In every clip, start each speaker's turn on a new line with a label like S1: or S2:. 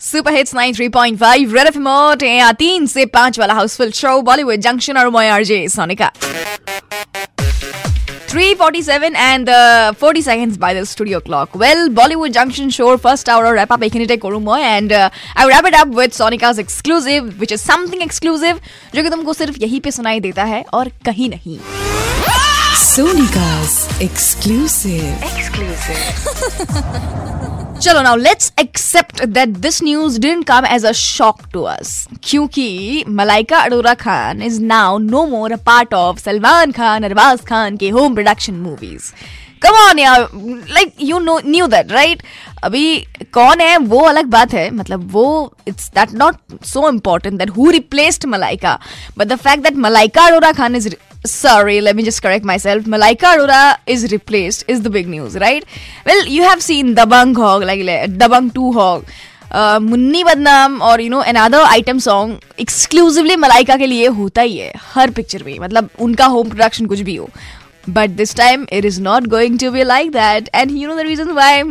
S1: Super hits 93.5 red FM और यहाँ तीन से पाँच वाला हाउसफुल शो बॉलीवुड जंक्शन और मैं RJ Sonika 347 and uh, 40 seconds by the studio clock. Well, Bollywood Junction show first hour wrap up ekinite koru moi and uh, I wrap it up with Sonika's exclusive which is something exclusive जो कि तुमको सिर्फ़ यहीं पे सुनाई देता है और कहीं नहीं
S2: Sonika's exclusive.
S1: चलो now let's accept that this news didn't come as a shock to us क्योंकि Malaika Arora Khan is now no more a part of Salman Khan, Arbaaz Khan के home production movies come on यार like you know knew that right अभी कौन है, वो अलग बात है मतलब वो it's that not so important that who replaced Malaika but the fact that Malaika Arora Khan is sorry, let me just correct myself. Malika arora is replaced, is the big news, right? Well, you have seen dabang hog, like dabang 2 hog. Munni Badnaam और you know another item song exclusively Malaika के लिए होता ही है, हर picture में मतलब उनका home production कुछ भी हो। But this time it is not going to be like that and you know the reason why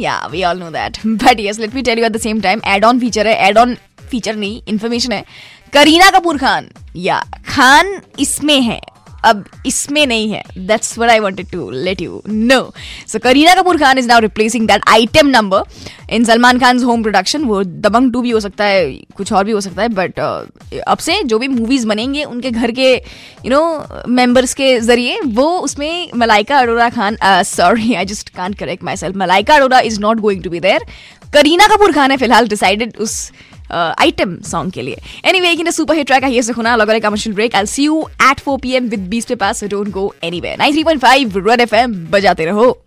S1: yeah we all know that but yes let me tell you at the same time add on feature है add on feature नहीं information है। करीना कपूर खान या खान इसमें है अब इसमें नहीं है. That's what I wanted to let you know so Kareena Kapoor Khan is now replacing that item number in Salman Khan home production वो दबंग टू भी हो सकता है कुछ और भी हो सकता है बट uh, अब से जो भी मूवीज़ बनेंगे उनके घर के यू नो मेंबर्स के ज़रिए वो उसमें Malaika Arora Khan sorry I just can correct myself Malaika Arora is not going to be there Kareena Kapoor Khan है फ़िलहाल डिसाइडेड उस आइटम सॉन्ग के लिए. एनी वे किन सुपर हिट ट्रैक आइए से खुना लगा commercial break I see you at four P M with बीस पे पास don't go anyway nine three point five red F M बजाते रहो.